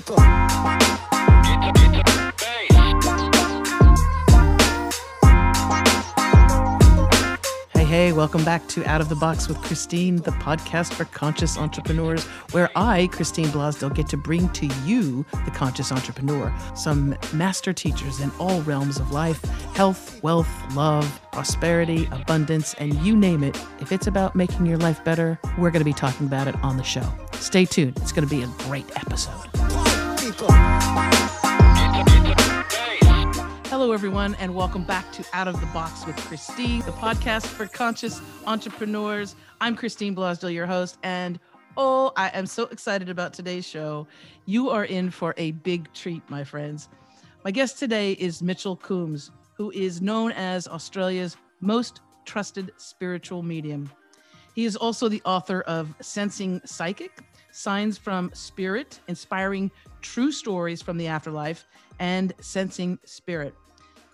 people. Welcome back to Out of the Box with Christine, the podcast for conscious entrepreneurs, where I, Christine Blasdell, get to bring to you, the conscious entrepreneur, some master teachers in all realms of life health, wealth, love, prosperity, abundance, and you name it. If it's about making your life better, we're going to be talking about it on the show. Stay tuned, it's going to be a great episode. Hello, everyone, and welcome back to Out of the Box with Christine, the podcast for conscious entrepreneurs. I'm Christine Blasdell, your host, and oh, I am so excited about today's show. You are in for a big treat, my friends. My guest today is Mitchell Coombes, who is known as Australia's most trusted spiritual medium. He is also the author of Sensing Psychic, Signs from Spirit, Inspiring True Stories from the Afterlife, and Sensing Spirit.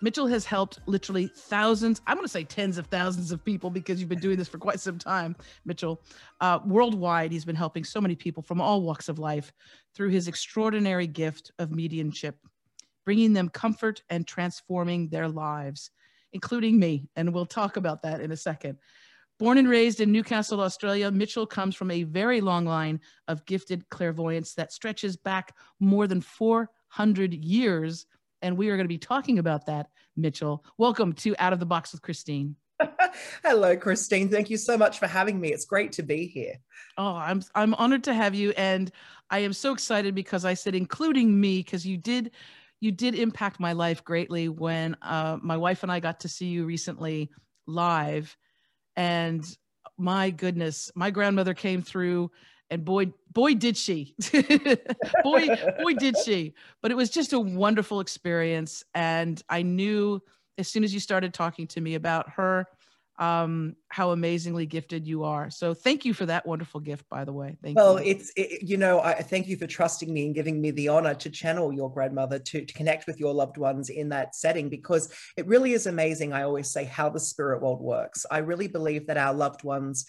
Mitchell has helped literally thousands, I'm going to say tens of thousands of people because you've been doing this for quite some time, Mitchell. Uh, worldwide, he's been helping so many people from all walks of life through his extraordinary gift of mediumship, bringing them comfort and transforming their lives, including me. And we'll talk about that in a second. Born and raised in Newcastle, Australia, Mitchell comes from a very long line of gifted clairvoyance that stretches back more than 400 years and we are going to be talking about that, Mitchell. Welcome to Out of the Box with Christine. Hello, Christine. Thank you so much for having me. It's great to be here. Oh, I'm I'm honored to have you, and I am so excited because I said, including me, because you did you did impact my life greatly when uh, my wife and I got to see you recently live, and my goodness, my grandmother came through and boy boy did she. Boy boy did she. But it was just a wonderful experience. And i knew as soon as you started talking to me about her um how amazingly gifted you are. So thank you for that wonderful gift by the way. Thank well you. Well, it's it, you know i thank you for trusting me and giving me the honor to channel your grandmother to, to connect with your loved ones in that setting because it really is amazing i always say how the spirit world works. I really believe that our loved ones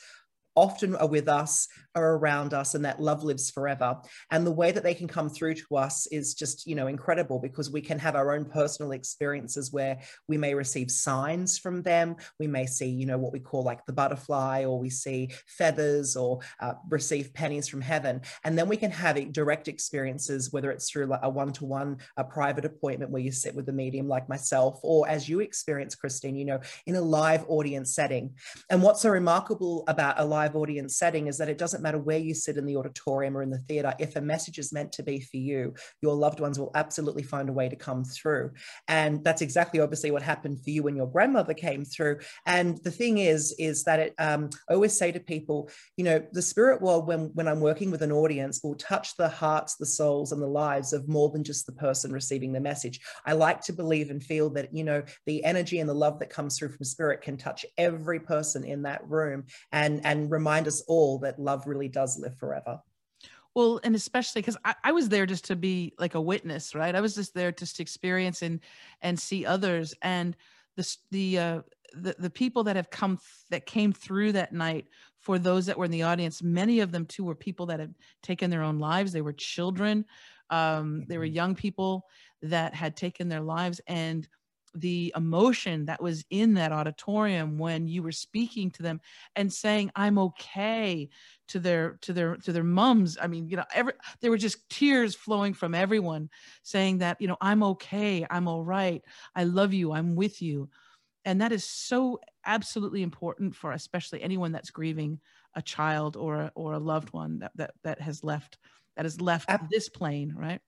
often are with us, are around us, and that love lives forever. And the way that they can come through to us is just, you know, incredible because we can have our own personal experiences where we may receive signs from them. We may see, you know, what we call like the butterfly, or we see feathers, or uh, receive pennies from heaven. And then we can have direct experiences, whether it's through a one to one, a private appointment where you sit with a medium like myself, or as you experience, Christine, you know, in a live audience setting. And what's so remarkable about a live live audience setting is that it doesn't matter where you sit in the auditorium or in the theater. If a message is meant to be for you, your loved ones will absolutely find a way to come through. And that's exactly obviously what happened for you when your grandmother came through. And the thing is, is that it, um, I always say to people, you know, the spirit world, when, when I'm working with an audience, will touch the hearts, the souls, and the lives of more than just the person receiving the message. I like to believe and feel that, you know, the energy and the love that comes through from spirit can touch every person in that room and, and remind us all that love really does live forever. Well, and especially because I, I, was there just to be like a witness, right? I was just there just to experience and and see others, and the the uh, the the people that have come th- that came through that night. For those that were in the audience, many of them too were people that had taken their own lives. They were children, um, they were mm-hmm. young people that had taken their lives, and the emotion that was in that auditorium when you were speaking to them and saying i'm okay to their to their to their mums. I mean you know every there were just tears flowing from everyone saying that you know i'm okay i'm all right i love you i'm with you. And that is so absolutely important for especially anyone that's grieving a child or a, or a loved one that that that has left that has left this plane right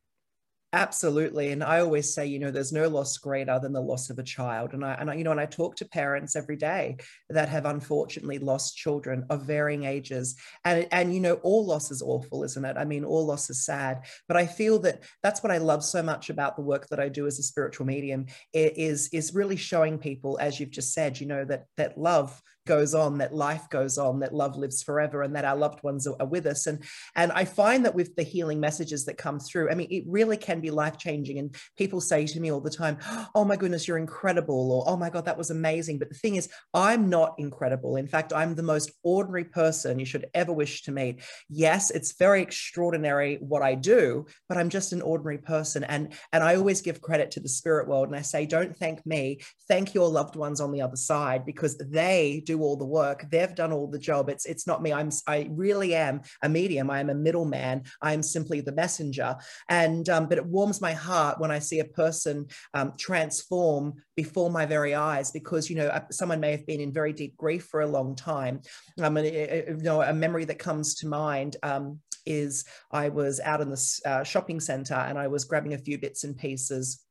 Absolutely. And I always say, you know, there's no loss greater than the loss of a child. And I, and I, you know, and I talk to parents every day that have unfortunately lost children of varying ages. And, and, you know, all loss is awful, isn't it? I mean, all loss is sad. But I feel that that's what I love so much about the work that I do as a spiritual medium is, is really showing people, as you've just said, you know, that, that love goes on, that life goes on, that love lives forever, and that our loved ones are, are with us. And, and I find that with the healing messages that come through, I mean, it really can be life changing. And people say to me all the time, Oh my goodness, you're incredible. Or, Oh my God, that was amazing. But the thing is, I'm not incredible. In fact, I'm the most ordinary person you should ever wish to meet. Yes, it's very extraordinary what I do, but I'm just an ordinary person. And, and I always give credit to the spirit world. And I say, Don't thank me, thank your loved ones on the other side because they do all the work. They've done all the job. It's, it's not me. I'm, I really am a medium. I am a middleman. I am simply the messenger. And, um, but it warms my heart when I see a person um, transform before my very eyes because, you know, someone may have been in very deep grief for a long time. Um, and, you know, a memory that comes to mind um, is I was out in the uh, shopping center and I was grabbing a few bits and pieces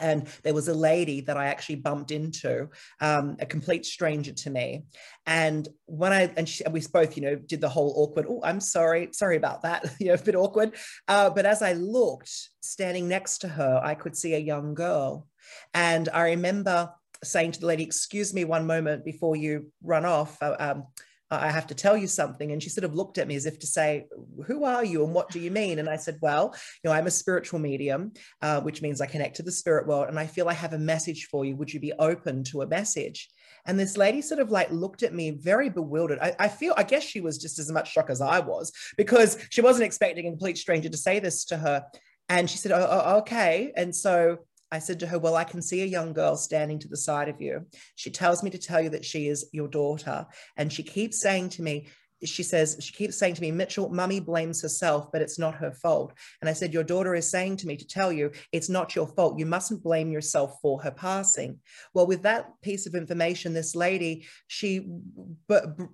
and there was a lady that I actually bumped into, um, a complete stranger to me. And when I and she, we both, you know, did the whole awkward. Oh, I'm sorry, sorry about that. you know, a bit awkward. Uh, but as I looked, standing next to her, I could see a young girl, and I remember saying to the lady, "Excuse me, one moment before you run off." Uh, um, I have to tell you something. And she sort of looked at me as if to say, Who are you and what do you mean? And I said, Well, you know, I'm a spiritual medium, uh, which means I connect to the spirit world. And I feel I have a message for you. Would you be open to a message? And this lady sort of like looked at me very bewildered. I, I feel, I guess she was just as much shocked as I was because she wasn't expecting a complete stranger to say this to her. And she said, oh, oh, okay. And so I said to her, Well, I can see a young girl standing to the side of you. She tells me to tell you that she is your daughter. And she keeps saying to me, she says, she keeps saying to me, Mitchell, mummy blames herself, but it's not her fault. And I said, Your daughter is saying to me to tell you it's not your fault. You mustn't blame yourself for her passing. Well, with that piece of information, this lady, she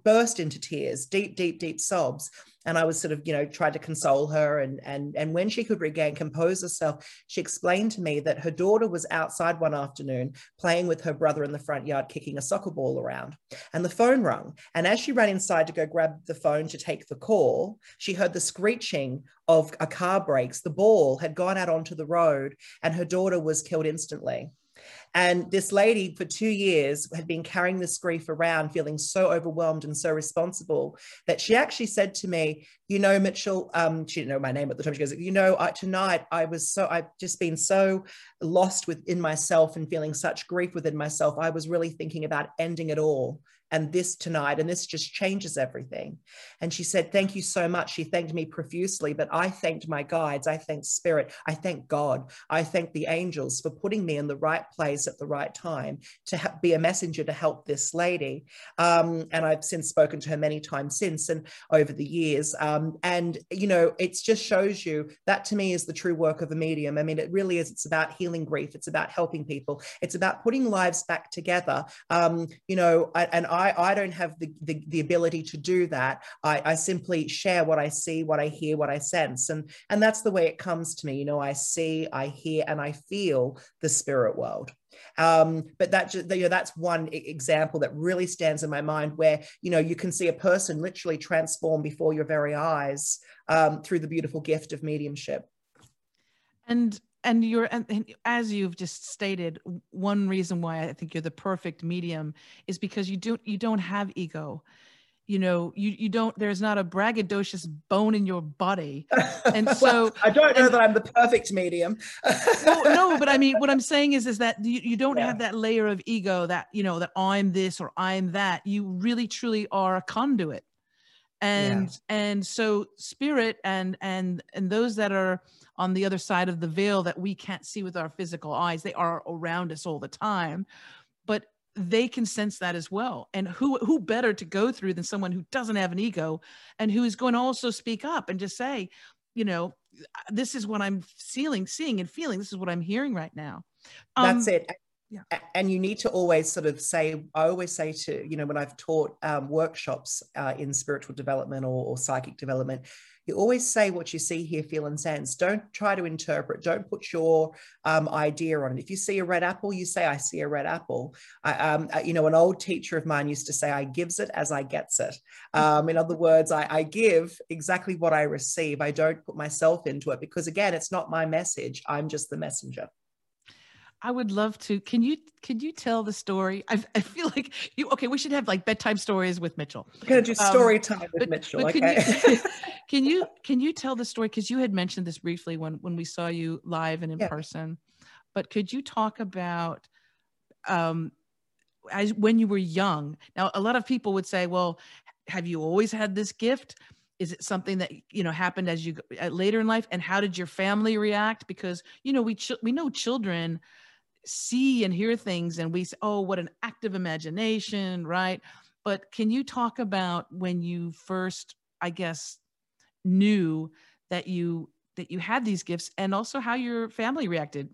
burst into tears, deep, deep, deep sobs and I was sort of, you know, tried to console her. And and and when she could regain compose herself, she explained to me that her daughter was outside one afternoon playing with her brother in the front yard, kicking a soccer ball around, and the phone rung. And as she ran inside to go grab the phone to take the call, she heard the screeching of a car brakes. The ball had gone out onto the road, and her daughter was killed instantly. And this lady for two years had been carrying this grief around, feeling so overwhelmed and so responsible that she actually said to me, You know, Mitchell, um, she didn't know my name at the time. She goes, You know, I, tonight I was so, I've just been so lost within myself and feeling such grief within myself. I was really thinking about ending it all and this tonight and this just changes everything. And she said thank you so much. She thanked me profusely but i thanked my guides. I thanked spirit. I thank god. I thank the angels for putting me in the right place at the right time to be a messenger to help this lady. Um, and i've since spoken to her many times since and over the years um, and you know it just shows you that to me is the true work of a medium i mean it really is it's about healing grief it's about helping people it's about putting lives back together um, you know I, and I, I don't have the, the, the ability to do that. I, I simply share what I see, what I hear, what I sense. And, and that's the way it comes to me. You know, I see, I hear, and I feel the spirit world. Um, but that you know, that's one example that really stands in my mind where you know you can see a person literally transform before your very eyes um, through the beautiful gift of mediumship. And and you're and, as you've just stated one reason why i think you're the perfect medium is because you don't you don't have ego you know you you don't there's not a braggadocious bone in your body and so i don't know and, that i'm the perfect medium no, no but i mean what i'm saying is is that you, you don't yeah. have that layer of ego that you know that i'm this or i'm that you really truly are a conduit and yeah. and so spirit and and and those that are on the other side of the veil that we can't see with our physical eyes. They are around us all the time, but they can sense that as well. And who who better to go through than someone who doesn't have an ego and who is going to also speak up and just say, you know, this is what I'm feeling, seeing, and feeling. This is what I'm hearing right now. Um, That's it. Yeah. And you need to always sort of say, I always say to, you know, when I've taught um, workshops uh, in spiritual development or, or psychic development, you always say what you see, hear, feel, and sense. Don't try to interpret. Don't put your um, idea on it. If you see a red apple, you say, "I see a red apple." I, um, uh, you know, an old teacher of mine used to say, "I gives it as I gets it." Um, in other words, I, I give exactly what I receive. I don't put myself into it because, again, it's not my message. I'm just the messenger. I would love to. Can you can you tell the story? I, I feel like you. Okay, we should have like bedtime stories with Mitchell. We're gonna do um, story um, time with but, Mitchell. But okay. Can you, can you can you tell the story? Because you had mentioned this briefly when when we saw you live and in yeah. person but could you talk about um as when you were young? Now a lot of people would say well have you always had this gift? Is it something that you know happened as you uh, later in life? And how did your family react? Because you know we ch- we know children see and hear things and we say oh what an active imagination right? But can you talk about when you first i guess knew that you that you had these gifts and also how your family reacted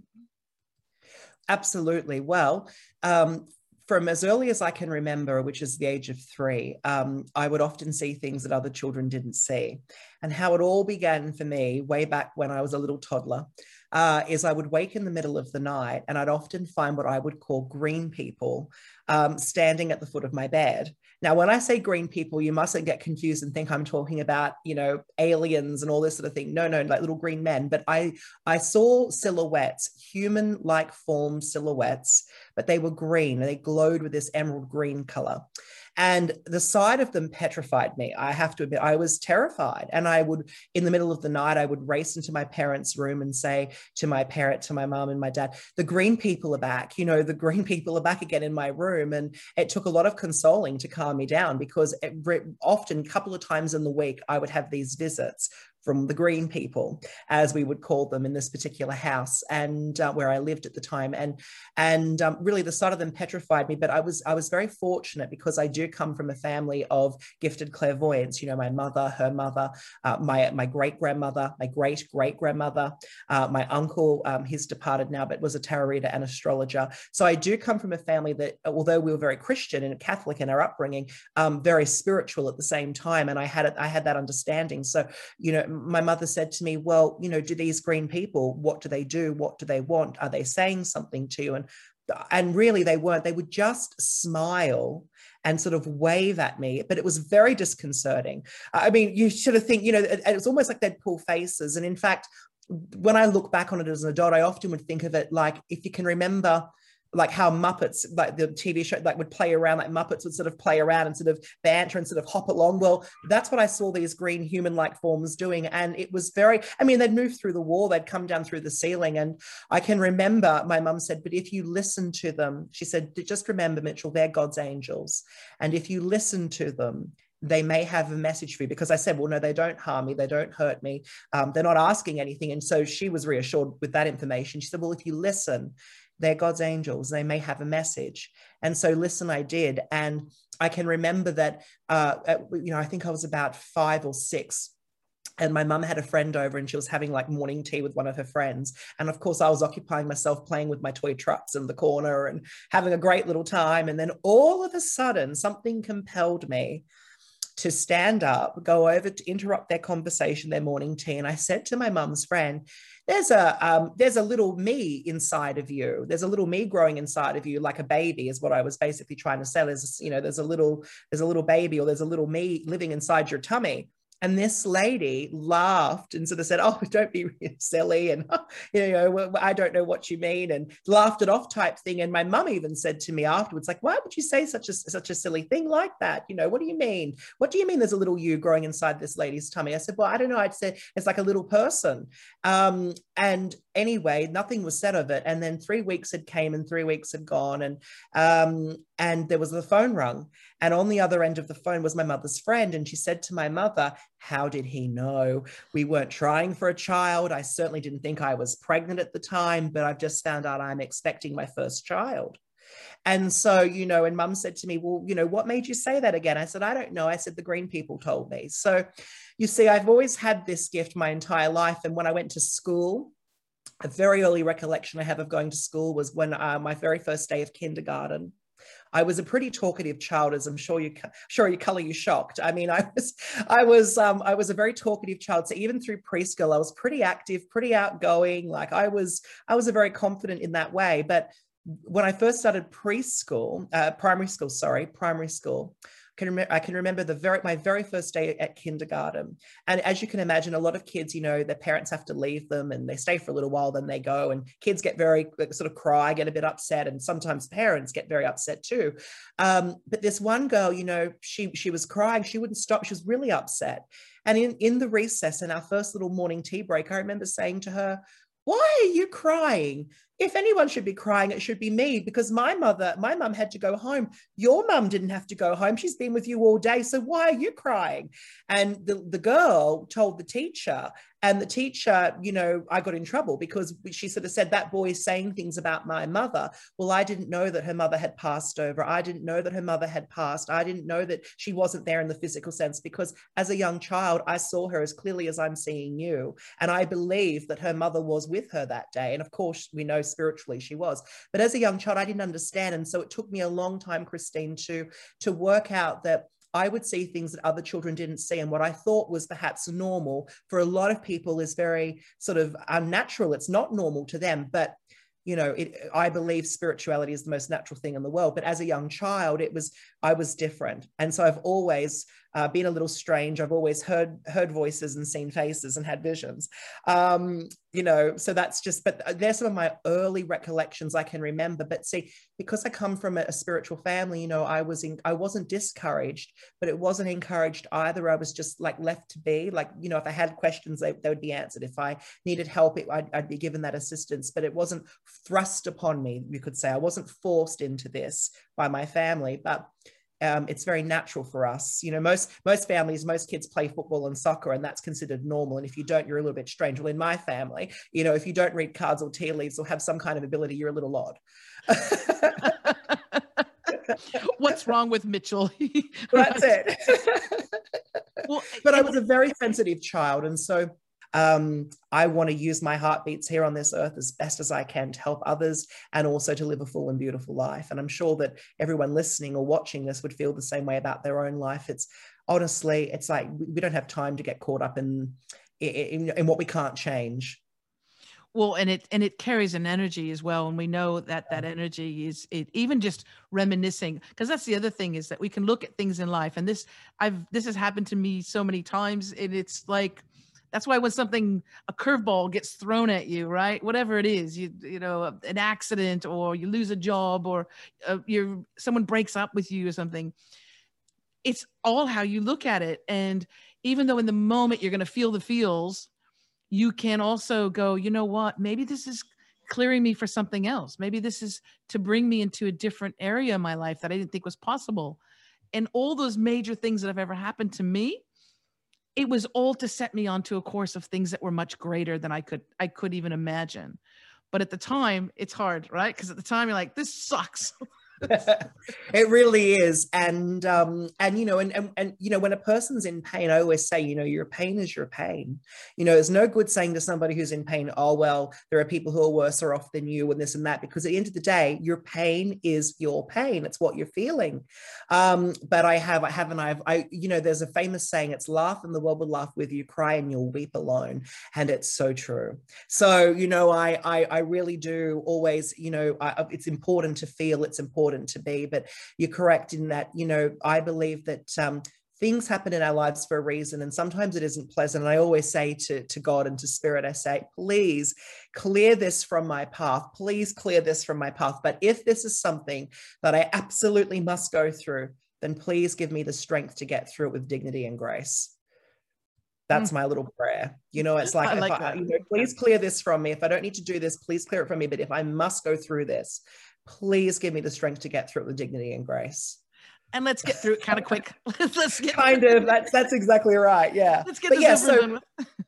absolutely well um, from as early as I can remember, which is the age of three, um, I would often see things that other children didn't see. And how it all began for me, way back when I was a little toddler, uh, is I would wake in the middle of the night and I'd often find what I would call green people um, standing at the foot of my bed. Now, when I say green people, you mustn't get confused and think I'm talking about, you know, aliens and all this sort of thing. No, no, like little green men. But I, I saw silhouettes, human-like form silhouettes, but they were green and they glowed with this emerald green color. And the sight of them petrified me. I have to admit, I was terrified. And I would, in the middle of the night, I would race into my parents' room and say to my parent, to my mom and my dad, the green people are back. You know, the green people are back again in my room. And it took a lot of consoling to calm me down because it, often, a couple of times in the week, I would have these visits from the green people, as we would call them in this particular house, and uh, where I lived at the time, and and um, really the sight of them petrified me. But I was I was very fortunate because I do come from a family of gifted clairvoyants. You know, my mother, her mother, uh, my my great grandmother, my great great grandmother, uh, my uncle. Um, he's departed now, but was a tarot reader and astrologer. So I do come from a family that, although we were very Christian and Catholic in our upbringing, um, very spiritual at the same time, and I had it, I had that understanding. So you know my mother said to me, Well, you know, do these green people, what do they do? What do they want? Are they saying something to you? And and really they weren't they would just smile and sort of wave at me but it was very disconcerting i mean you sort of think you know it, it's almost like they'd pull faces and in fact when i look back on it as an adult i often would think of it like if you can remember like how Muppets, like the TV show, like would play around, like Muppets would sort of play around and sort of banter and sort of hop along. Well, that's what I saw these green human-like forms doing, and it was very. I mean, they'd move through the wall, they'd come down through the ceiling, and I can remember my mum said, "But if you listen to them," she said, "just remember, Mitchell, they're God's angels, and if you listen to them." they may have a message for you because I said, well, no, they don't harm me. They don't hurt me. Um, they're not asking anything. And so she was reassured with that information. She said, well, if you listen, they're God's angels. They may have a message. And so, listen, I did. And I can remember that, uh, at, you know, I think I was about five or six and my mum had a friend over and she was having like morning tea with one of her friends and of course i was occupying myself playing with my toy trucks in the corner and having a great little time and then all of a sudden something compelled me to stand up go over to interrupt their conversation their morning tea and i said to my mum's friend there's a um, there's a little me inside of you. There's a little me growing inside of you, like a baby, is what I was basically trying to sell. Is you know, there's a little there's a little baby or there's a little me living inside your tummy. And this lady laughed and sort of said, "Oh, don't be silly," and you know, I don't know what you mean, and laughed it off type thing. And my mum even said to me afterwards, like, "Why would you say such a such a silly thing like that? You know, what do you mean? What do you mean? There's a little you growing inside this lady's tummy?" I said, "Well, I don't know. I'd say it's like a little person." Um, and anyway, nothing was said of it. And then three weeks had came and three weeks had gone, and um, and there was the phone rung, and on the other end of the phone was my mother's friend, and she said to my mother, "How did he know we weren't trying for a child? I certainly didn't think I was pregnant at the time, but I've just found out I'm expecting my first child." And so, you know, and mum said to me, Well, you know, what made you say that again? I said, I don't know. I said, The green people told me. So, you see, I've always had this gift my entire life. And when I went to school, a very early recollection I have of going to school was when uh, my very first day of kindergarten. I was a pretty talkative child, as I'm sure you sure you color you shocked. I mean, I was I was um, I was a very talkative child. So even through preschool, I was pretty active, pretty outgoing. Like I was I was a very confident in that way. But when I first started preschool, uh, primary school, sorry, primary school, can remember, I can remember the very my very first day at kindergarten. And as you can imagine, a lot of kids, you know, their parents have to leave them and they stay for a little while, then they go. And kids get very sort of cry, get a bit upset, and sometimes parents get very upset too. Um, but this one girl, you know, she she was crying, she wouldn't stop, she was really upset. And in, in the recess in our first little morning tea break, I remember saying to her, why are you crying? if anyone should be crying, it should be me because my mother, my mum had to go home. Your mum didn't have to go home. She's been with you all day. So why are you crying? And the, the girl told the teacher, and the teacher, you know, I got in trouble because she sort of said, That boy is saying things about my mother. Well, I didn't know that her mother had passed over. I didn't know that her mother had passed. I didn't know that she wasn't there in the physical sense because as a young child, I saw her as clearly as I'm seeing you. And I believe that her mother was with her that day. And of course, we know spiritually she was. But as a young child, I didn't understand. And so it took me a long time, Christine, to, to work out that I would see things that other children didn't see. And what I thought was perhaps normal for a lot of people is very sort of unnatural. It's not normal to them. But you know it, i believe spirituality is the most natural thing in the world but as a young child it was i was different and so i've always uh, been a little strange. I've always heard heard voices and seen faces and had visions. Um, you know so that's just but they're some of my early recollections i can remember. But see because i come from a, a spiritual family you know i was in i wasn't discouraged but it wasn't encouraged either. I was just like left to be. Like you know if i had questions they, they would be answered. If i needed help it, I'd, I'd be given that assistance. But it wasn't thrust upon me you could say. I wasn't forced into this by my family. But um, it's very natural for us. You know, most most families, most kids play football and soccer, and that's considered normal. And if you don't, you're a little bit strange. Well, in my family, you know, if you don't read cards or tea leaves or have some kind of ability, you're a little odd. What's wrong with Mitchell? that's it. well, but I was a very sensitive child, and so um, I want to use my heartbeats here on this earth as best as I can to help others and also to live a full and beautiful life. And I'm sure that everyone listening or watching this would feel the same way about their own life. It's honestly, it's like we don't have time to get caught up in, in, in what we can't change. Well and it and it carries an energy as well. And we know that that energy is it even just reminiscing because that's the other thing is that we can look at things in life. And this i've this has happened to me so many times. And it's like that's why when something a curveball gets thrown at you, right? Whatever it is, you you know, an accident or you lose a job or uh, you someone breaks up with you or something. It's all how you look at it, and even though in the moment you're going to feel the feels, you can also go, you know what? Maybe this is clearing me for something else. Maybe this is to bring me into a different area of my life that I didn't think was possible. And all those major things that have ever happened to me it was all to set me onto a course of things that were much greater than I could I could even imagine. But at the time, it's hard, right? Because at the time you're like, this sucks. it really is. And um and you know and, and and you know when a person's in pain i always say you know your pain is your pain. You know it's no good saying to somebody who's in pain oh well there are people who are worse off than you and this and that because at the end of the day your pain is your pain. It's what you're feeling. Um but i have i haven't i've i you know there's a famous saying it's laugh and the world will laugh with you cry and you'll weep alone and it's so true. So you know i i, I really do always you know I, it's important to feel it's important important to be. But you're correct in that, you know, I believe that um, things happen in our lives for a reason and sometimes it isn't pleasant. And i always say to, to god and to spirit i say please clear this from my path. Please clear this from my path. But if this is something that i absolutely must go through then please give me the strength to get through it with dignity and grace. That's mm. my little prayer. You know it's like, I like I, you know, please clear this from me. If i don't need to do this please clear it from me. But if i must go through this please give me the strength to get through it with dignity and grace and let's get through it kind of quick. let's get kind of that's that's exactly right. Yeah. Let's get but yeah, so,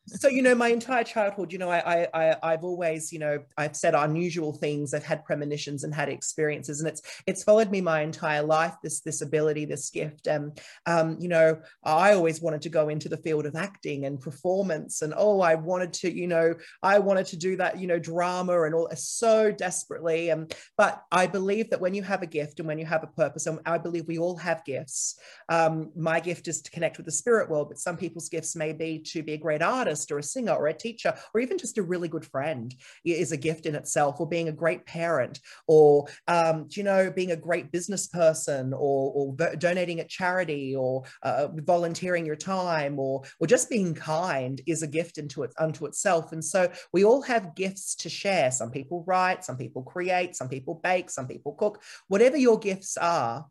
so you know, my entire childhood, you know, I I I've always, you know, I've said unusual things. I've had premonitions and had experiences, and it's it's followed me my entire life. This this ability, this gift, and um, you know, I always wanted to go into the field of acting and performance, and oh, I wanted to, you know, I wanted to do that, you know, drama and all so desperately. And but I believe that when you have a gift and when you have a purpose, and I believe we all have gifts. Um, my gift is to connect with the spirit world, but some people's gifts may be to be a great artist artist or a singer or a teacher or even just a really good friend is a gift in itself or being a great parent or um, you know being a great business person or, or donating at charity or uh, volunteering your time or or just being kind is a gift into it unto itself. And so we all have gifts to share. Some people write some people create some people bake some people cook. Whatever your gifts are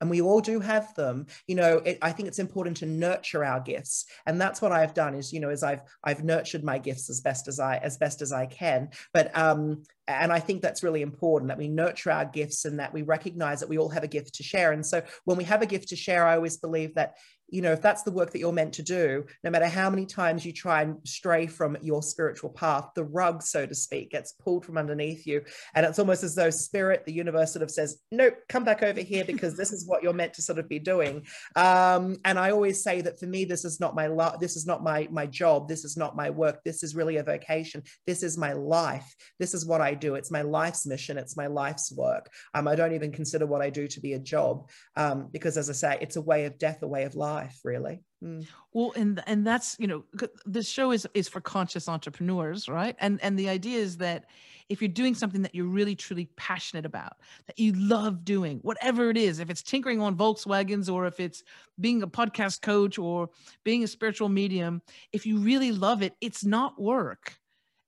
and we all do have them you know it, i think it's important to nurture our gifts. And that's what i've done is you know as i've i've nurtured my gifts as best as i as best as i can. But um and i think that's really important that we nurture our gifts and that we recognize that we all have a gift to share. And so when we have a gift to share i always believe that you know, if that's the work that you're meant to do, no matter how many times you try and stray from your spiritual path, the rug, so to speak, gets pulled from underneath you. And it's almost as though spirit, the universe sort of says, nope, come back over here because this is what you're meant to sort of be doing. Um, and I always say that for me, this is not my lo- this is not my my job. This is not my work. This is really a vocation. This is my life. This is what I do. It's my life's mission. It's my life's work. Um, I don't even consider what I do to be a job um, because, as I say, it's a way of death, a way of life life really mm. well and and that's you know this show is is for conscious entrepreneurs right and and the idea is that if you're doing something that you're really truly passionate about that you love doing whatever it is if it's tinkering on volkswagens or if it's being a podcast coach or being a spiritual medium if you really love it it's not work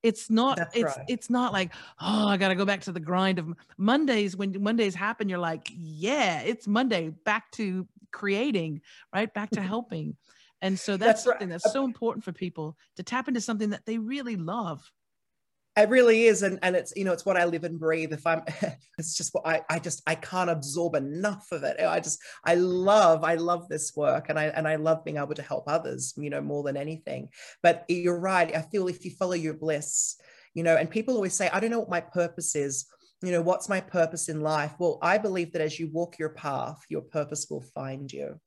it's not That's it's right. it's not like oh i gotta go back to the grind of mondays when mondays happen you're like yeah it's monday back to creating, right? Back to mm-hmm. helping. And so that's, that's something right. that's so important for people to tap into something that they really love. It really is. And, and it's, you know, it's what I live and breathe. If I'm, it's just what I, I just, I can't absorb enough of it. I just, I love, I love this work and I, and I love being able to help others, you know, more than anything. But you're right. I feel if you follow your bliss, you know, and people always say, I don't know what my purpose is you know, what's my purpose in life? Well, I believe that as you walk your path, your purpose will find you.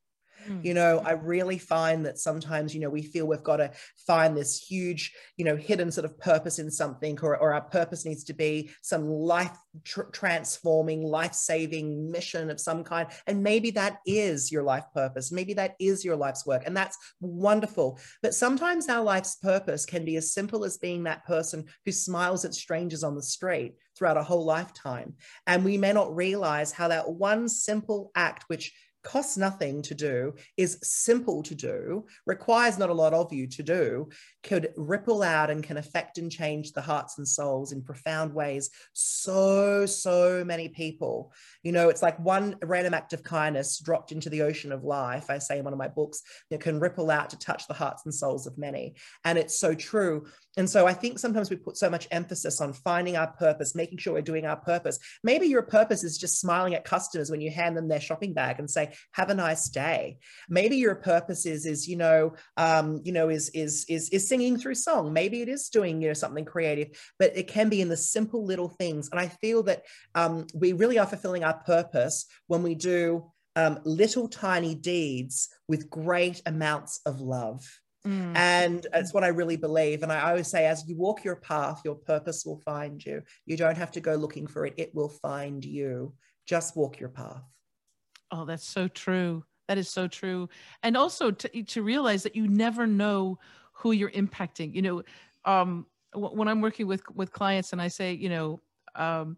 Mm. You know, I really find that sometimes, you know, we feel we've got to find this huge, you know, hidden sort of purpose in something, or, or our purpose needs to be some life tr- transforming, life saving mission of some kind. And maybe that is your life purpose. Maybe that is your life's work. And that's wonderful. But sometimes our life's purpose can be as simple as being that person who smiles at strangers on the street throughout a whole lifetime. And we may not realize how that one simple act, which costs nothing to do, is simple to do, requires not a lot of you to do, could ripple out and can affect and change the hearts and souls in profound ways. So, so many people. You know, it's like one random act of kindness dropped into the ocean of life, I say in one of my books, that can ripple out to touch the hearts and souls of many. And it's so true. And so I think sometimes we put so much emphasis on finding our purpose, making sure we're doing our purpose. Maybe your purpose is just smiling at customers when you hand them their shopping bag and say, "Have a nice day." Maybe your purpose is, is you know, um, you know, is is is is singing through song. Maybe it is doing you know something creative, but it can be in the simple little things. And I feel that um, we really are fulfilling our purpose when we do um, little tiny deeds with great amounts of love. Mm. And it's what I really believe. And I always say, as you walk your path, your purpose will find you. You don't have to go looking for it, it will find you. Just walk your path. Oh, that's so true. That is so true. And also to, to realize that you never know who you're impacting. You know, um, w- when I'm working with with clients and I say, you know, um,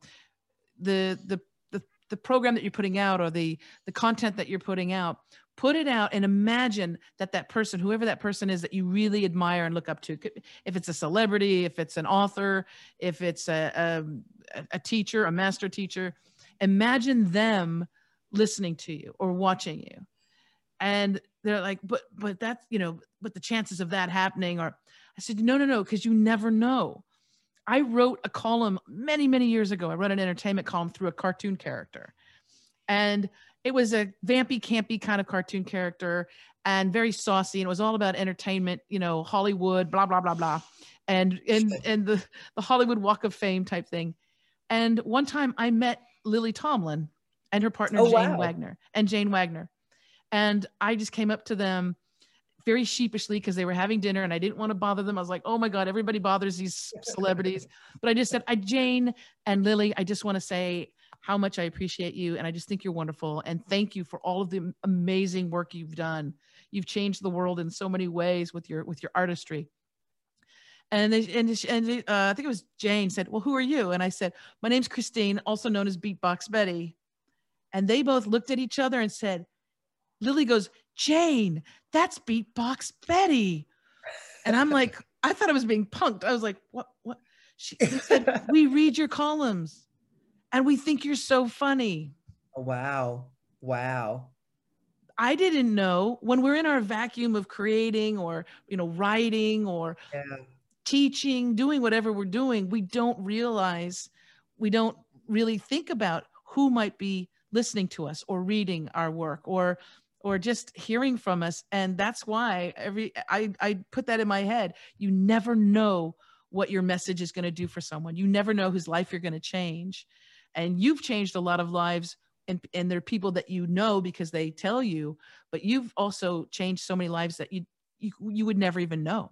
the the the the program that you're putting out or the the content that you're putting out put it out and imagine that that person whoever that person is that you really admire and look up to if it's a celebrity if it's an author if it's a, a, a teacher a master teacher imagine them listening to you or watching you. And they're like but but that's you know but the chances of that happening are i said no no no because you never know. I wrote a column many many years ago. I wrote an entertainment column through a cartoon character. And it was a vampy, campy kind of cartoon character and very saucy. And it was all about entertainment, you know, Hollywood, blah, blah, blah, blah. And and and the, the Hollywood Walk of Fame type thing. And one time I met Lily Tomlin and her partner oh, Jane wow. Wagner and Jane Wagner. And I just came up to them very sheepishly because they were having dinner and I didn't want to bother them. I was like, oh my God, everybody bothers these celebrities. but I just said, I Jane and Lily, I just want to say how much I appreciate you. And I just think you're wonderful. And thank you for all of the amazing work you've done. You've changed the world in so many ways with your with your artistry. And they, and, and uh, I think it was Jane said, "Well, who are you?" And I said, "My name's Christine, also known as Beatbox Betty." And they both looked at each other and said, "Lily goes, Jane, that's Beatbox Betty." And I'm like, I thought I was being punked. I was like, "What? What?" She said, "We read your columns, and we think you're so funny." Oh, wow! Wow! I didn't know when we're in our vacuum of creating or you know writing or yeah. teaching, doing whatever we're doing, we don't realize we don't really think about who might be listening to us or reading our work or or just hearing from us and that's why every I I put that in my head. You never know what your message is going to do for someone. You never know whose life you're going to change. And you've changed a lot of lives and and there are people that you know because they tell you but you've also changed so many lives that you you, you would never even know.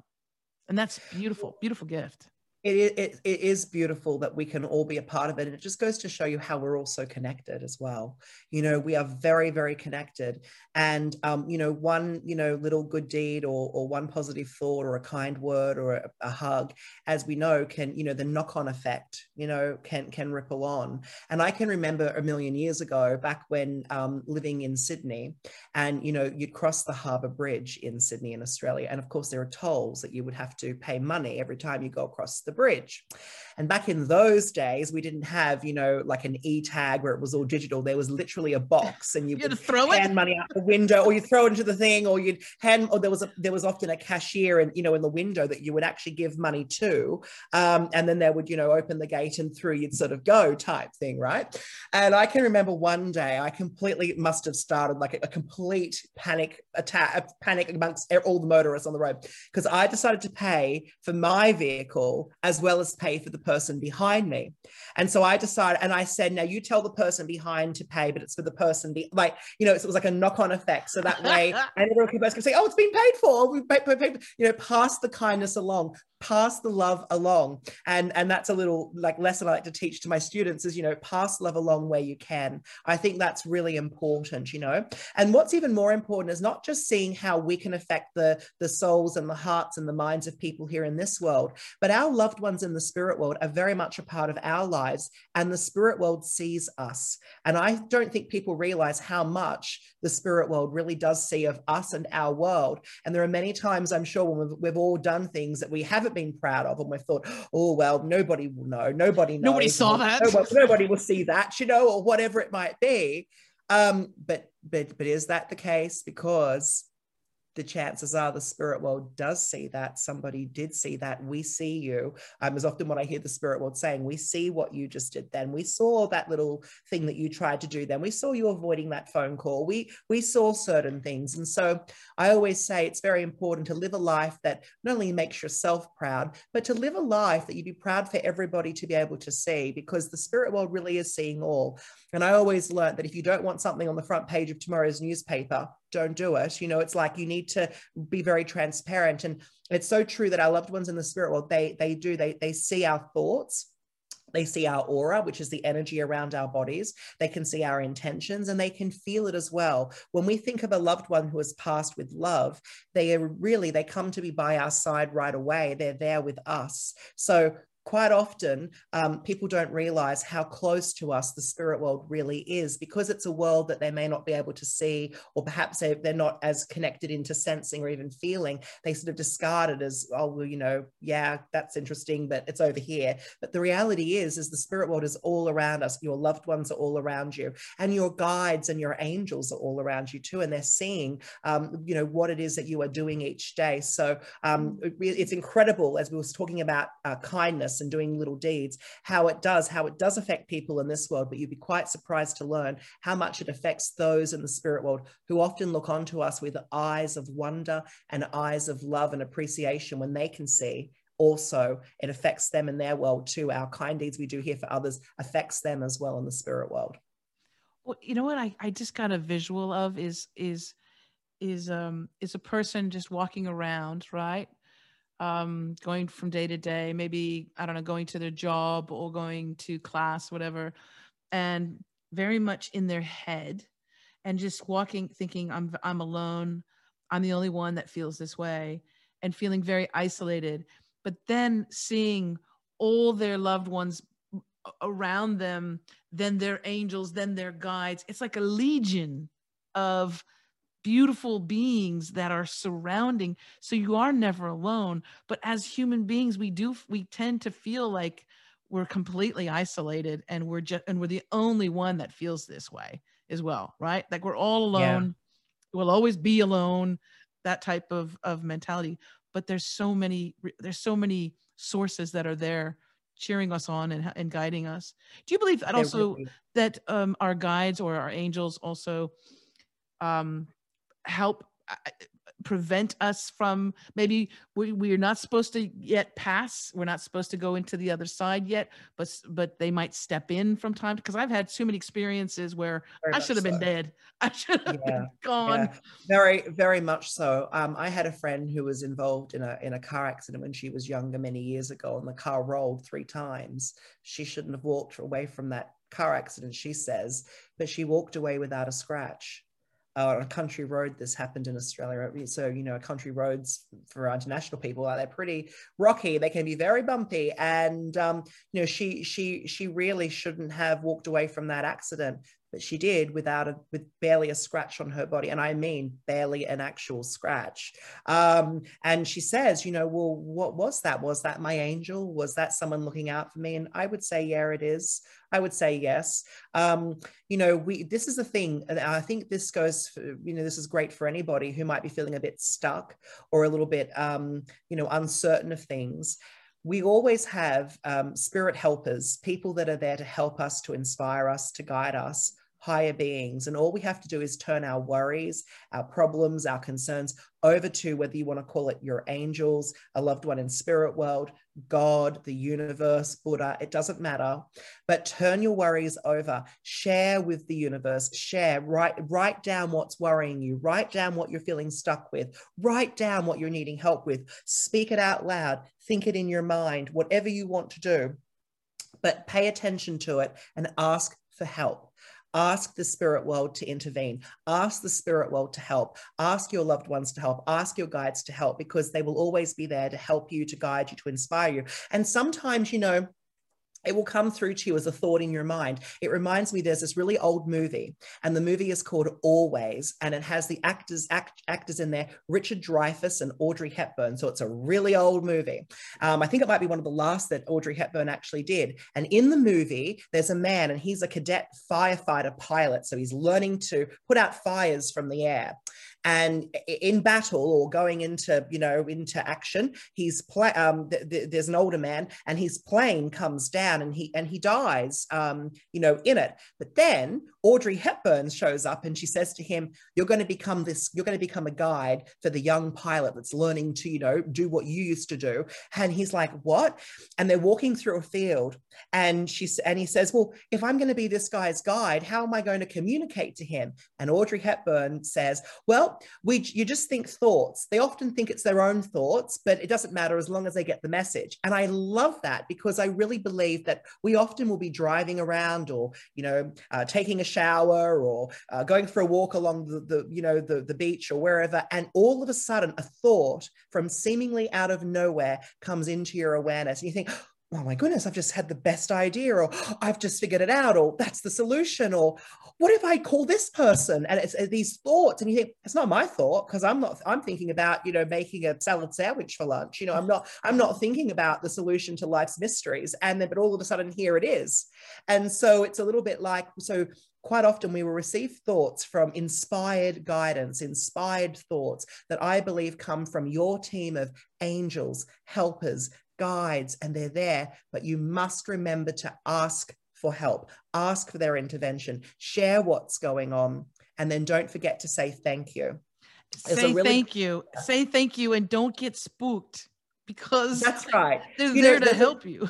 And that's beautiful beautiful gift it, it, it is beautiful that we can all be a part of it. And it just goes to show you how we're all so connected as well. You know, we are very, very connected. And, um, you know, one, you know, little good deed or, or one positive thought or a kind word or a, a hug, as we know, can, you know, the knock on effect, you know, can, can ripple on. And I can remember a million years ago, back when um, living in Sydney, and, you know, you'd cross the Harbour Bridge in Sydney in Australia. And of course, there are tolls that you would have to pay money every time you go across the the bridge. And back in those days, we didn't have, you know, like an e-tag where it was all digital. There was literally a box and you, would throw it hand it? money out the window or you throw it into the thing or you'd hand, or there was a, there was often a cashier and, you know, in the window that you would actually give money to. Um, and then they would, you know, open the gate and through you'd sort of go type thing. Right. And I can remember one day I completely must have started like a, a complete panic attack, a panic amongst all the motorists on the road because I decided to pay for my vehicle as well as pay for the person behind me. And so I decided, and I said, now you tell the person behind to pay, but it's for the person, be, like, you know, it was like a knock on effect. So that way, and everyone can say, oh, it's been paid for. We've paid, paid, paid, you know, pass the kindness along pass the love along. And and that's a little like lesson i like to teach to my students is you know pass love along where you can. I think that's really important you know? And what's even more important is not just seeing how we can affect the the souls and the hearts and the minds of people here in this world but our loved ones in the spirit world are very much a part of our lives and the spirit world sees us. And i don't think people realize how much the spirit world really does see of us and our world. And there are many times i'm sure when we've, we've all done things that we haven't haven't been proud of, and we've thought, oh well, nobody will know, nobody knows, nobody saw that, nobody, nobody will see that, you know, or whatever it might be. Um, but but but is that the case? Because the chances are the spirit world does see that somebody did see that we see you. Um, is often what i hear the spirit world saying we see what you just did then. We saw that little thing that you tried to do then. We saw you avoiding that phone call. We we saw certain things. And so i always say it's very important to live a life that not only makes yourself proud but to live a life that you'd be proud for everybody to be able to see because the spirit world really is seeing all. And i always learned that if you don't want something on the front page of tomorrow's newspaper don't do it. You know, it's like you need to be very transparent. And it's so true that our loved ones in the spirit world, they they do, they they see our thoughts. They see our aura, which is the energy around our bodies. They can see our intentions and they can feel it as well. When we think of a loved one who has passed with love, they are really, they come to be by our side right away. They're there with us. So quite often um, people don't realize how close to us the spirit world really is because it's a world that they may not be able to see or perhaps they, they're not as connected into sensing or even feeling. They sort of discard it as oh well you know yeah that's interesting but it's over here. But the reality is is the spirit world is all around us. Your loved ones are all around you and your guides and your angels are all around you too and they're seeing um, you know what it is that you are doing each day. So um, it, it's incredible as we were talking about uh, kindness kindness and doing little deeds, how it does, how it does affect people in this world. But you'd be quite surprised to learn how much it affects those in the spirit world who often look onto us with eyes of wonder and eyes of love and appreciation when they can see also it affects them in their world too. Our kind deeds we do here for others affects them as well in the spirit world. Well, you know what I, I just got a visual of is is is um is a person just walking around, right? Um, going from day to day, maybe, I don't know, going to their job or going to class, whatever, and very much in their head and just walking, thinking, I'm, I'm alone. I'm the only one that feels this way and feeling very isolated. but then seeing all their loved ones around them, then their angels, then their guides. It's like a legion of beautiful beings that are surrounding so you are never alone. But as human beings we do we tend to feel like we're completely isolated and we're just and we're the only one that feels this way as well right? Like we're all alone. Yeah. we'll always be alone that type of of mentality. But there's so many there's so many sources that are there cheering us on and, and guiding us. Do you believe that also that um, our guides or our angels also um, help uh, prevent us from maybe we, we're not supposed to yet pass we're not supposed to go into the other side yet but but they might step in from time because i've had too many experiences where very i should have so. been dead i should have yeah. been gone yeah. very very much so um, i had a friend who was involved in a in a car accident when she was younger many years ago and the car rolled three times she shouldn't have walked away from that car accident she says but she walked away without a scratch uh, on a country road this happened in australia so you know country roads for international people are they're pretty rocky they can be very bumpy and um, you know she she she really shouldn't have walked away from that accident but she did without a with barely a scratch on her body. And i mean barely an actual scratch. Um, and she says you know well what was that? Was that my angel? Was that someone looking out for me? And i would say yeah it is. I would say yes. Um, you know we this is the thing. And i think this goes for, you know this is great for anybody who might be feeling a bit stuck or a little bit um, you know uncertain of things. We always have um, spirit helpers, people that are there to help us, to inspire us, to guide us, higher beings. And all we have to do is turn our worries, our problems, our concerns over to whether you want to call it your angels, a loved one in spirit world, God, the universe, Buddha, it doesn't matter. But turn your worries over, share with the universe, share, write, write down what's worrying you, write down what you're feeling stuck with, write down what you're needing help with, speak it out loud, think it in your mind, whatever you want to do. But pay attention to it and ask for help Ask the spirit world to intervene. Ask the spirit world to help. Ask your loved ones to help. Ask your guides to help because they will always be there to help you, to guide you, to inspire you. And sometimes, you know, it will come through to you as a thought in your mind. It reminds me there's this really old movie, and the movie is called Always, and it has the actors act, actors in there, Richard Dreyfuss and Audrey Hepburn. So it's a really old movie. Um, I think it might be one of the last that Audrey Hepburn actually did. And in the movie, there's a man, and he's a cadet firefighter pilot. So he's learning to put out fires from the air and in battle or going into you know into action he's play um, th- th- there's an older man and his plane comes down and he and he dies um, you know in it. But then audrey hepburn shows up and she says to him you're going to become this you're going to become a guide for the young pilot that's learning to you know do what you used to do and he's like what and they're walking through a field and she's and he says well if i'm going to be this guy's guide how am i going to communicate to him and audrey hepburn says well we you just think thoughts. They often think it's their own thoughts, but it doesn't matter as long as they get the message. And I love that because I really believe that we often will be driving around or you know uh, taking a shower or uh, going for a walk along the, the you know the, the beach or wherever, and all of a sudden a thought from seemingly out of nowhere comes into your awareness, and you think oh my goodness, I've just had the best idea, or I've just figured it out, or that's the solution, or what if I call this person? And it's, it's these thoughts, and you think it's not my thought because I'm not. I'm thinking about you know making a salad sandwich for lunch. You know, I'm not. I'm not thinking about the solution to life's mysteries. And then, but all of a sudden, here it is. And so it's a little bit like so. Quite often, we will receive thoughts from inspired guidance, inspired thoughts that I believe come from your team of angels, helpers, guides and they're there, but you must remember to ask for help, ask for their intervention, share what's going on, and then don't forget to say thank you. say really- thank you. Say thank you and don't get spooked because that's right. They're you there know, to help you.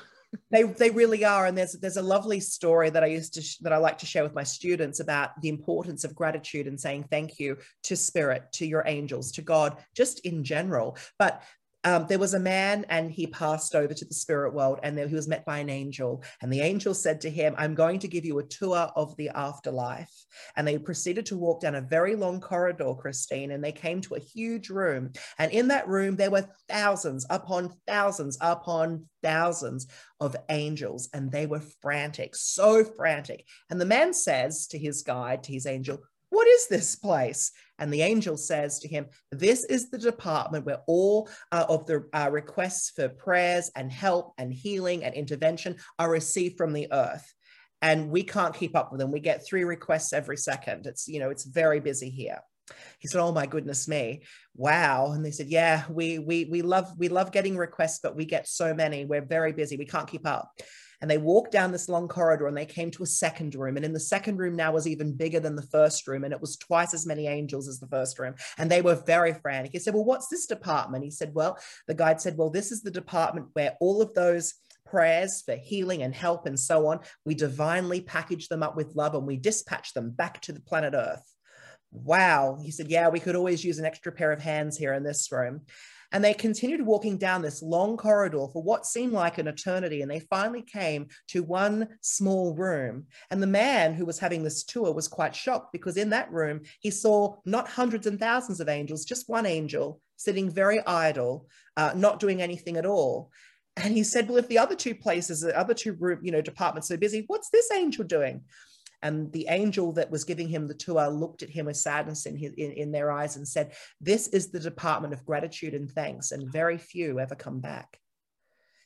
They, they really are and there's there's a lovely story that I used to sh- that I like to share with my students about the importance of gratitude and saying thank you to spirit to your angels to God just in general but um, there was a man and he passed over to the spirit world and there he was met by an angel and the angel said to him i'm going to give you a tour of the afterlife. And they proceeded to walk down a very long corridor christine and they came to a huge room. And in that room there were thousands upon thousands upon thousands of angels and they were frantic so frantic. And the man says to his guide to his angel what is this place? And the angel says to him, This is the department where all uh, of the uh, requests for prayers and help and healing and intervention are received from the earth. And we can't keep up with them. We get three requests every second. It's, you know, it's very busy here. He said, "Oh my goodness me, wow!" And they said, "Yeah, we we we love we love getting requests, but we get so many. We're very busy. We can't keep up." And they walked down this long corridor and they came to a second room. And in the second room now was even bigger than the first room. And it was twice as many angels as the first room. And they were very frantic. He said, Well, what's this department? He said, Well, the guide said, Well, this is the department where all of those prayers for healing and help and so on, we divinely package them up with love and we dispatch them back to the planet Earth. Wow. He said, Yeah, we could always use an extra pair of hands here in this room. And they continued walking down this long corridor for what seemed like an eternity. And they finally came to one small room. And the man who was having this tour was quite shocked because in that room, he saw not hundreds and thousands of angels, just one angel sitting very idle, uh, not doing anything at all. And he said, Well, if the other two places, the other two room, you know, departments are busy, what's this angel doing? And the angel that was giving him the tour looked at him with sadness in, his, in, in their eyes and said, This is the department of gratitude and thanks, and very few ever come back.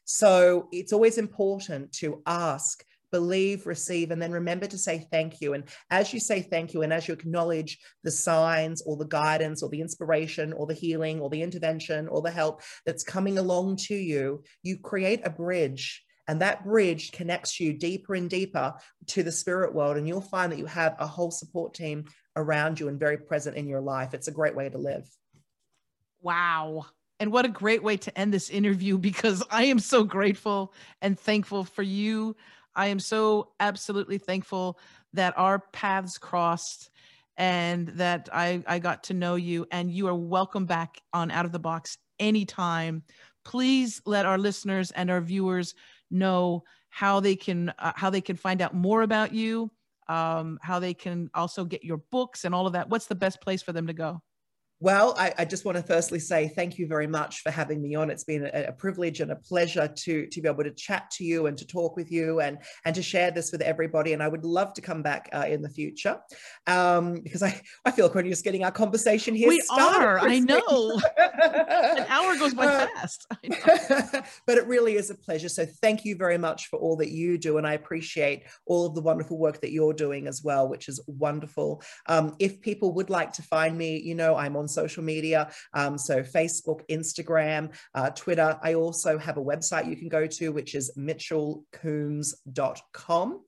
So it's always important to ask, believe, receive, and then remember to say thank you. And as you say thank you, and as you acknowledge the signs or the guidance or the inspiration or the healing or the intervention or the help that's coming along to you, you create a bridge and that bridge connects you deeper and deeper to the spirit world. And you'll find that you have a whole support team around you and very present in your life. It's a great way to live. Wow. And what a great way to end this interview because I am so grateful and thankful for you. I am so absolutely thankful that our paths crossed and that I, I got to know you. And you are welcome back on Out of the Box anytime. Please let our listeners and our viewers know how they can uh, how they can find out more about you um, how they can also get your books and all of that. What's the best place for them to go well, I, I, just want to firstly say thank you very much for having me on. It's been a, a, privilege and a pleasure to, to be able to chat to you and to talk with you and, and to share this with everybody. And I would love to come back uh, in the future um, because I, I feel like we're just getting our conversation here. We are, I know. An hour goes by uh, fast. but it really is a pleasure. So thank you very much for all that you do. And I appreciate all of the wonderful work that you're doing as well, which is wonderful. Um, if people would like to find me, you know, I'm on on social media. Um, so Facebook, Instagram, uh, Twitter. I also have a website you can go to, which is mitchellcoombes.com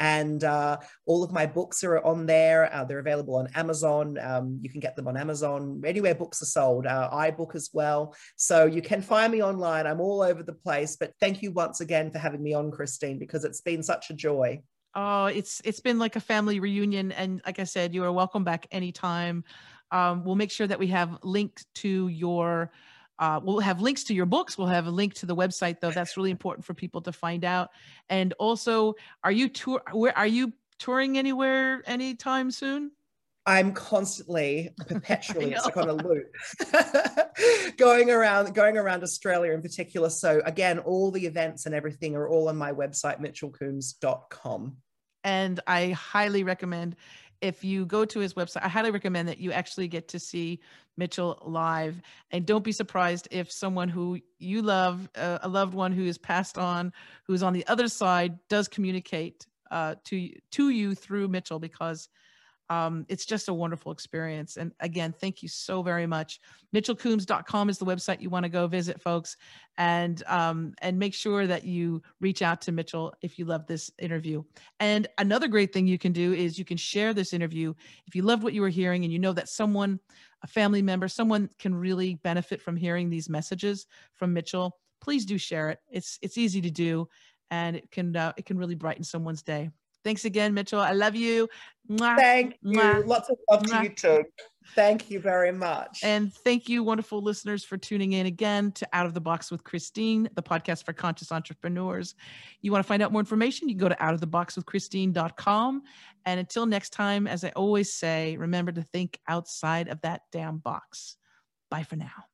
and uh, all of my books are on there. Uh, they're available on Amazon. Um, you can get them on Amazon, anywhere books are sold, uh, iBook as well. So you can find me online. I'm all over the place. But thank you once again for having me on, Christine, because it's been such a joy. Oh, it's it's been like a family reunion, and like I said, you are welcome back anytime. Um, we'll make sure that we have links to your uh, we'll have links to your books. We'll have a link to the website, though. That's really important for people to find out. And also, are you tour? Where are you touring anywhere anytime soon? I'm constantly, perpetually, it's like on a loop, going around, going around Australia in particular. So again, all the events and everything are all on my website, mitchellcoombes.com. And I highly recommend if you go to his website, I highly recommend that you actually get to see Mitchell live. And don't be surprised if someone who you love, uh, a loved one who is passed on, who's on the other side, does communicate uh, to to you through Mitchell because um, it's just a wonderful experience. And again, thank you so very much. MitchellCoombes.com is the website you want to go visit, folks, and um, and make sure that you reach out to Mitchell if you love this interview. And another great thing you can do is you can share this interview if you loved what you were hearing and you know that someone, a family member, someone can really benefit from hearing these messages from Mitchell. Please do share it. It's it's easy to do, and it can uh, it can really brighten someone's day. Thanks again, Mitchell. I love you. Mwah. Thank you. Mwah. Lots of love Mwah. to you too. Thank you very much. And thank you, wonderful listeners, for tuning in again to Out of the Box with Christine, the podcast for conscious entrepreneurs. You want to find out more information, you can go to outoftheboxwithchristine.com. And until next time, as I always say, remember to think outside of that damn box. Bye for now.